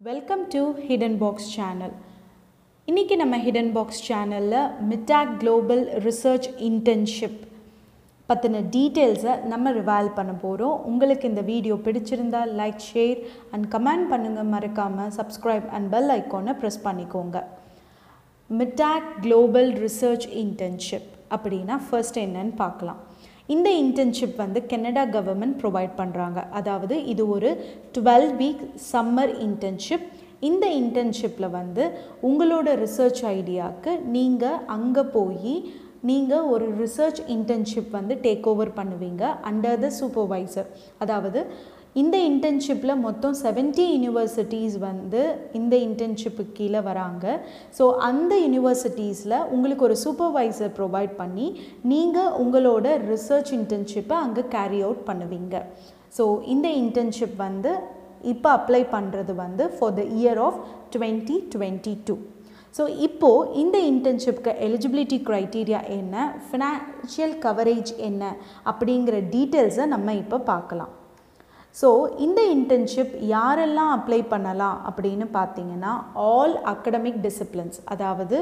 Welcome to hidden box channel இன்றைக்கி நம்ம hidden box சேனலில் மிட்டாக் குளோபல் ரிசர்ச் இன்டர்ன்ஷிப் பற்றின டீட்டெயில்ஸை நம்ம ரிவால் பண்ண போகிறோம் உங்களுக்கு இந்த வீடியோ பிடிச்சிருந்தா லைக் ஷேர் அண்ட் கமெண்ட் பண்ணுங்கள் மறக்காமல் சப்ஸ்கிரைப் அண்ட் பெல் ஐக்கானை ப்ரெஸ் பண்ணிக்கோங்க. மிட்டாக் குளோபல் ரிசர்ச் இன்டர்ன்ஷிப் அப்படின்னா ஃபர்ஸ்ட் என்னன்னு பார்க்கலாம். இந்த இன்டர்ன்ஷிப் வந்து கனடா கவர்மெண்ட் ப்ரொவைட் பண்ணுறாங்க அதாவது இது ஒரு டுவெல் வீக் சம்மர் இன்டர்ன்ஷிப் இந்த இன்டர்ன்ஷிப்பில் வந்து உங்களோட ரிசர்ச் ஐடியாவுக்கு நீங்கள் அங்கே போய் நீங்கள் ஒரு ரிசர்ச் இன்டர்ன்ஷிப் வந்து டேக் ஓவர் பண்ணுவீங்க அண்டர் த சூப்பர்வைசர் அதாவது இந்த இன்டர்ன்ஷிப்பில் மொத்தம் செவன்ட்டி யூனிவர்சிட்டிஸ் வந்து இந்த இன்டர்ன்ஷிப்புக்கு கீழே வராங்க. ஸோ அந்த யூனிவர்சிட்டிஸில் உங்களுக்கு ஒரு சூப்பர்வைசர் ப்ரொவைட் பண்ணி நீங்கள் உங்களோட ரிசர்ச் இன்டர்ன்ஷிப்பை அங்கே கேரி அவுட் பண்ணுவீங்க. ஸோ இந்த இன்டர்ன்ஷிப் வந்து இப்போ அப்ளை பண்ணுறது வந்து for the year of twenty twenty two so இப்போது இந்த இன்டர்ன்ஷிப்க்கு எலிஜிபிலிட்டி க்ரைட்டீரியா என்ன? ஃபினான்ஷியல் கவரேஜ் என்ன? அப்படிங்கிற டீட்டெயில்ஸை நம்ம இப்போ பார்க்கலாம். ஸோ இந்த இன்டர்ன்ஷிப் யாரெல்லாம் அப்ளை பண்ணலாம் அப்படின்னு பார்த்தீங்கன்னா ஆல் அகடமிக் டிசிப்ளின்ஸ் அதாவது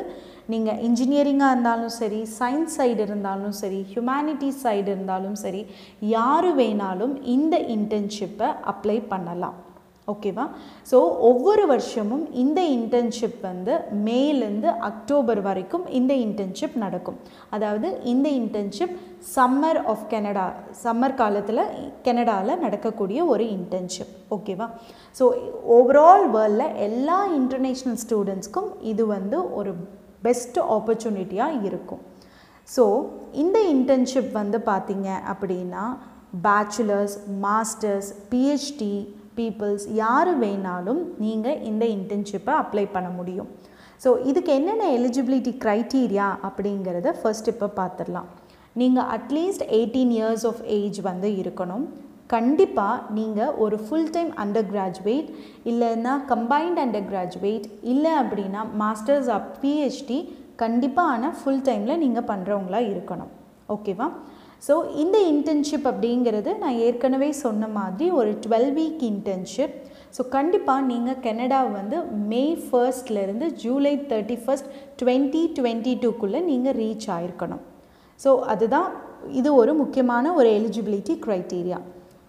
நீங்கள் இன்ஜினியரிங்காக இருந்தாலும் சரி சயின்ஸ் சைடு இருந்தாலும் சரி ஹியூமனிட்டிஸ் சைடு இருந்தாலும் சரி யார் வேணாலும் இந்த இன்டர்ன்ஷிப்பை அப்ளை பண்ணலாம். ஓகேவா ஸோ ஒவ்வொரு வருஷமும் இந்த இன்டர்ன்ஷிப் வந்து மேலேருந்து அக்டோபர் வரைக்கும் இந்த இன்டர்ன்ஷிப் நடக்கும். அதாவது இந்த internship summer of Canada summer காலத்தில் கெனடாவில் நடக்கக்கூடிய ஒரு இன்டர்ன்ஷிப் ஓகேவா ஸோ ஓவரால் வேர்ல்டில் எல்லா இன்டர்நேஷ்னல் ஸ்டூடெண்ட்ஸ்க்கும் இது வந்து ஒரு பெஸ்ட் ஆப்பர்ச்சுனிட்டியாக இருக்கும். ஸோ இந்த இன்டர்ன்ஷிப் வந்து பார்த்திங்க அப்படின்னா பேச்சுலர்ஸ் மாஸ்டர்ஸ் பிஹெச்டி பீப்புள்ஸ் யார் வேணாலும் நீங்கள் இந்த இன்டர்ன்ஷிப்பை அப்ளை பண்ண முடியும். ஸோ இதுக்கு என்னென்ன எலிஜிபிலிட்டி க்ரைட்டீரியா அப்படிங்கிறத ஃபர்ஸ்ட் இப்போ பார்த்துடலாம் நீங்கள் at least eighteen years of age வந்து இருக்கணும். கண்டிப்பாக நீங்கள் ஒரு ஃபுல் டைம் அண்டர் கிராஜுவேட் இல்லைன்னா கம்பைன்ட் அண்டர் கிராஜுவேட் இல்லை அப்படின்னா மாஸ்டர்ஸ் ஆஃப் பிஹெச்டி கண்டிப்பாக ஆனால் ஃபுல் டைமில் நீங்கள் பண்ணுறவங்களா இருக்கணும் ஓகேவா ஸோ இந்த இன்டர்ன்ஷிப் அப்படிங்கிறது நான் ஏற்கனவே சொன்ன மாதிரி ஒரு டுவெல் வீக் இன்டர்ன்ஷிப் ஸோ கண்டிப்பாக நீங்கள் கனடா வந்து May ஃபர்ஸ்ட்லேருந்து July thirty first twenty twenty டூக்குள்ளே நீங்கள் ரீச் ஆகிருக்கணும் ஸோ அதுதான் இது ஒரு முக்கியமான ஒரு எலிஜிபிலிட்டி க்ரைட்டீரியா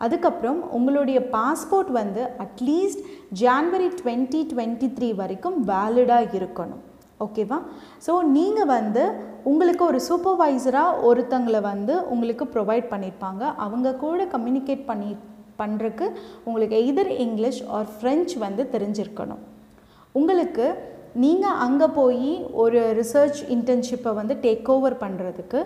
அதுக்கப்புறம் உங்களுடைய பாஸ்போர்ட் வந்து at least January twenty twenty three வரைக்கும் வேலிடாக இருக்கணும். ஓகேவா ஸோ நீங்கள் வந்து உங்களுக்கு ஒரு சூப்பர்வைசராக ஒருத்தங்களை வந்து உங்களுக்கு ப்ரொவைட் பண்ணியிருப்பாங்க அவங்க கூட கம்யூனிகேட் பண்ணி பண்ணுறக்கு உங்களுக்கு எய்தர் இங்கிலீஷ் ஆர் ஃப்ரெஞ்ச் வந்து தெரிஞ்சிருக்கணும். உங்களுக்கு நீங்கள் அங்கே போய் ஒரு ரிசர்ச் இன்டர்ன்ஷிப்பை வந்து டேக் ஓவர் பண்ணுறதுக்கு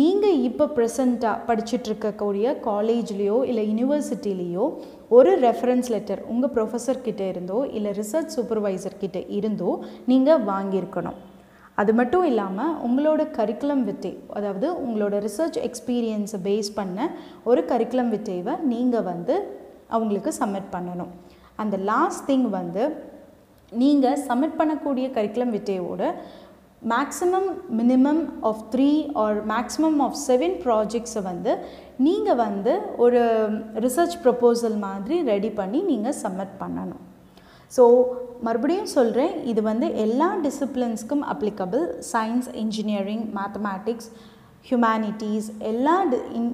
நீங்கள் இப்போ ப்ரெசண்ட்டாக படிச்சுட்ருக்கக்கூடிய காலேஜ்லேயோ இல்லை யூனிவர்சிட்டிலேயோ ஒரு ரெஃபரன்ஸ் லெட்டர் உங்கள் ப்ரொஃபஸர்கிட்ட இருந்தோ இல்லை ரிசர்ச் சூப்பர்வைசர் கிட்டே இருந்தோ நீங்கள் வாங்கியிருக்கணும். அது மட்டும் இல்லாமல் உங்களோட கரிக்குலம் வித்தை அதாவது உங்களோட ரிசர்ச் எக்ஸ்பீரியன்ஸை பேஸ் பண்ண ஒரு கரிக்குலம் வித்தைவை நீங்கள் வந்து அவங்களுக்கு சப்மிட் பண்ணணும். அந்த லாஸ்ட் திங் வந்து நீங்கள் சப்மிட் பண்ணக்கூடிய curriculum விட்டேவோட maximum minimum of three or maximum of seven ப்ராஜெக்ட்ஸை வந்து நீங்கள் வந்து ஒரு ரிசர்ச் ப்ரப்போசல் மாதிரி ரெடி பண்ணி நீங்கள் சப்மிட் பண்ணணும். ஸோ மறுபடியும் சொல்கிறேன் இது வந்து எல்லா டிசிப்ளின்ஸ்க்கும் applicable science engineering mathematics humanities எல்லா இன்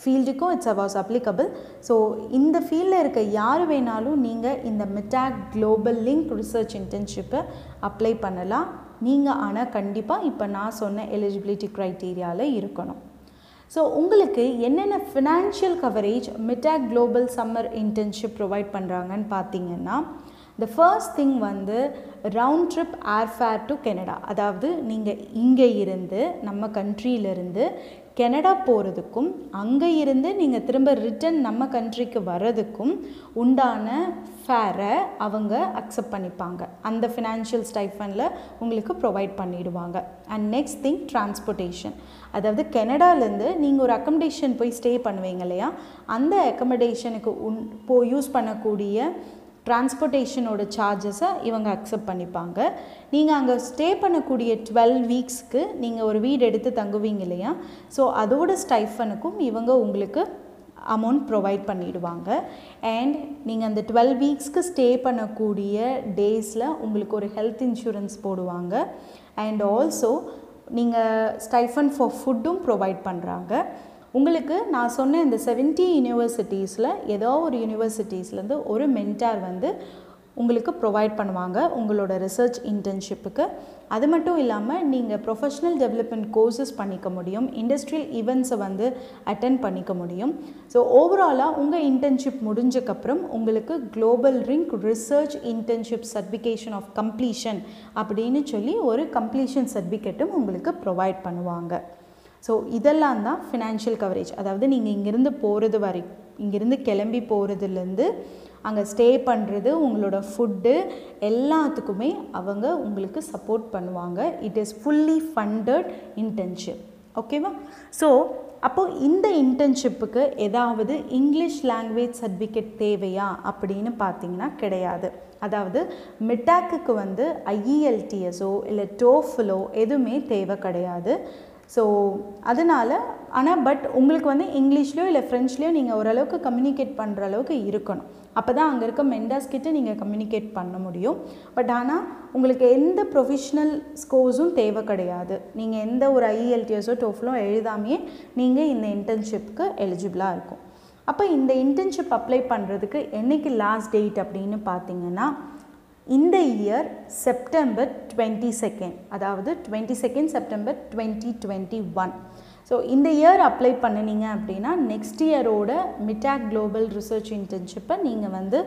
ஃபீல்டுக்கும் இட்ஸ் வாஸ் அப்ளிகபிள் ஸோ இந்த ஃபீல்டில் இருக்க யார் வேணாலும் நீங்கள் இந்த மிட்டாக் குளோபல் லிங்க் ரிசர்ச் இன்டர்ன்ஷிப்பை அப்ளை பண்ணலாம். நீங்கள் ஆனால் கண்டிப்பாக இப்போ நான் சொன்ன எலிஜிபிலிட்டி க்ரைட்டீரியாவில் இருக்கணும். ஸோ உங்களுக்கு என்னென்ன financial coverage Mitacs global summer internship provide பண்ணுறாங்கன்னு பார்த்தீங்கன்னா த ஃபர்ஸ்ட் திங் வந்து round trip airfare to Canada அதாவது நீங்கள் இங்கே இருந்து நம்ம கண்ட்ரியிலேருந்து கெனடா போகிறதுக்கும் அங்கே இருந்து நீங்கள் திரும்ப ரிட்டன் நம்ம கண்ட்ரிக்கு வர்றதுக்கும் உண்டான ஃபேரை அவங்க அக்செப்ட் பண்ணிப்பாங்க. அந்த ஃபினான்ஷியல் ஸ்டைஃபனில் உங்களுக்கு ப்ரொவைட் பண்ணிடுவாங்க. அண்ட் நெக்ஸ்ட் திங் டிரான்ஸ்போர்ட்டேஷன் அதாவது கெனடாலேருந்து நீங்கள் ஒரு அக்கமடேஷன் போய் ஸ்டே பண்ணுவீங்க இல்லையா? அந்த அக்கமடேஷனுக்கு உன் போ யூஸ் பண்ணக்கூடிய டிரான்ஸ்போர்ட்டேஷனோட சார்ஜஸை இவங்க அக்செப்ட் பண்ணிப்பாங்க. நீங்கள் அங்கே ஸ்டே பண்ணக்கூடிய டுவெல் வீக்ஸ்க்கு நீங்கள் ஒரு வீடு எடுத்து தங்குவீங்க இல்லையா? ஸோ அதோட ஸ்டைஃபனுக்கும் இவங்க உங்களுக்கு அமௌண்ட் ப்ரொவைட் பண்ணிவிடுவாங்க அண்ட் நீங்கள் அந்த டுவெல் வீக்ஸ்க்கு ஸ்டே பண்ணக்கூடிய டேஸில் உங்களுக்கு ஒரு ஹெல்த் இன்சூரன்ஸ் போடுவாங்க. அண்ட் ஆல்சோ நீங்கள் ஸ்டைஃபன் ஃபார் ஃபுட்டும் ப்ரொவைட் பண்ணுறாங்க உங்களுக்கு நான் சொன்ன இந்த செவன்ட்டி யூனிவர்சிட்டிஸில் ஏதோ ஒரு யூனிவர்சிட்டிஸ்லேருந்து ஒரு மென்டார் வந்து உங்களுக்கு ப்ரொவைட் பண்ணுவாங்க உங்களோட ரிசர்ச் இன்டர்ன்ஷிப்புக்கு அது மட்டும் இல்லாமல் நீங்கள் ப்ரொஃபஷ்னல் டெவலப்மெண்ட் கோர்சஸ் பண்ணிக்க முடியும் இண்டஸ்ட்ரியல் ஈவெண்ட்ஸை வந்து அட்டன் பண்ணிக்க முடியும். ஸோ ஓவராலாக உங்கள் இன்டர்ன்ஷிப் முடிஞ்சக்கப்புறம் உங்களுக்கு global link research internship certification of completion அப்படின்னு சொல்லி ஒரு கம்ப்ளீஷன் சர்டிஃபிகேட்டும் உங்களுக்கு ப்ரொவைட் பண்ணுவாங்க. ஸோ இதெல்லாம் தான் ஃபினான்ஷியல் கவரேஜ் அதாவது நீங்கள் இங்கேருந்து போகிறது வரை இங்கேருந்து கிளம்பி போகிறதுலேருந்து அங்கே ஸ்டே பண்ணுறது உங்களோட ஃபுட்டு எல்லாத்துக்குமே அவங்க உங்களுக்கு சப்போர்ட் பண்ணுவாங்க. It is fully funded internship ஓகேவா ஸோ அப்போது இந்த இன்டர்ன்ஷிப்புக்கு ஏதாவது இங்கிலீஷ் லாங்குவேஜ் சர்டிஃபிகேட் தேவையா அப்படின்னு பார்த்தீங்கன்னா கிடையாது. அதாவது மிட்டாக்குக்கு வந்து ஐஇஎல்டிஎஸோ இல்லை டோஃபிலோ எதுவுமே தேவை கிடையாது. ஸோ அதனால் ஆனால் பட் உங்களுக்கு வந்து இங்கிலீஷ்லேயோ இல்லை ஃப்ரெஞ்ச்லேயோ நீங்கள் ஓரளவுக்கு கம்யூனிகேட் பண்ணுற அளவுக்கு இருக்கணும். அப்போ தான் அங்கே இருக்க மெண்டாஸ் கிட்டே நீங்கள் கம்யூனிகேட் பண்ண முடியும். பட் ஆனால் உங்களுக்கு எந்த ப்ரொஃபஷ்னல் ஸ்கோர்ஸும் தேவை கிடையாது. நீங்கள் எந்த ஒரு ஐஇஎல்டிஎஸோ டோஃப்லோ எழுதாமையே நீங்கள் இந்த இன்டர்ன்ஷிப்க்கு எலிஜிபிளாக இருக்கும். அப்போ இந்த இன்டர்ன்ஷிப் அப்ளை பண்ணுறதுக்கு என்றைக்கு லாஸ்ட் டேட் அப்படின்னு பார்த்தீங்கன்னா இந்த இயர் செப்டம்பர் டுவெண்ட்டி செகண்ட் அதாவது twenty second September twenty twenty one so இந்த இயர் அப்ளை பண்ணினீங்க அப்படின்னா நெக்ஸ்ட் இயரோட மிட்டாக் குளோபல் ரிசர்ச் இன்டர்ன்ஷிப்பை நீங்கள் வந்து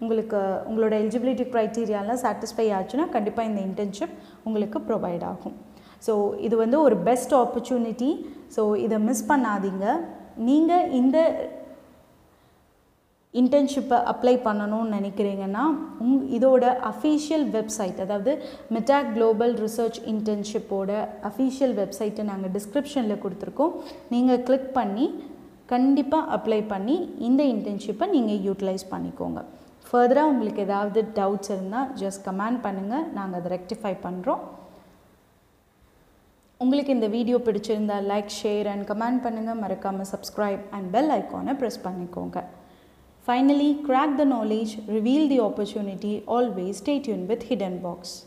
உங்களுக்கு உங்களோட எலிஜிபிலிட்டி க்ரைட்டீரியாலாம் சாட்டிஸ்ஃபை ஆச்சுன்னா கண்டிப்பாக இந்த இன்டர்ன்ஷிப் உங்களுக்கு ப்ரொவைட் ஆகும். ஸோ இது வந்து ஒரு பெஸ்ட் ஆப்பர்ச்சுனிட்டி ஸோ இதை மிஸ் பண்ணாதீங்க. நீங்கள் இந்த இன்டர்ன்ஷிப்பை அப்ளை பண்ணணும்னு நினைக்கிறீங்கன்னா உங் இதோட அஃபீஷியல் வெப்சைட் அதாவது மெட்டாக் குளோபல் ரிசர்ச் இன்டர்ன்ஷிப்போட அஃபீஷியல் வெப்சைட்டை நாங்கள் டிஸ்கிரிப்ஷனில் கொடுத்துருக்கோம். நீங்கள் கிளிக் பண்ணி கண்டிப்பாக அப்ளை பண்ணி இந்த இன்டர்ன்ஷிப்பை நீங்கள் யூட்டிலைஸ் பண்ணிக்கோங்க. ஃபர்தராக உங்களுக்கு ஏதாவது டவுட்ஸ் இருந்தால் ஜஸ்ட் கமெண்ட் பண்ணுங்கள் நாங்கள் அதை ரெக்டிஃபை பண்ணுறோம் உங்களுக்கு இந்த வீடியோ பிடிச்சிருந்தா லைக் ஷேர் அண்ட் கமெண்ட் பண்ணுங்கள் மறக்காமல் சப்ஸ்கிரைப் அண்ட் பெல் ஐக்கானை ப்ரெஸ் பண்ணிக்கோங்க. Finally, crack the knowledge, reveal the opportunity, always stay tuned with Hidden Box.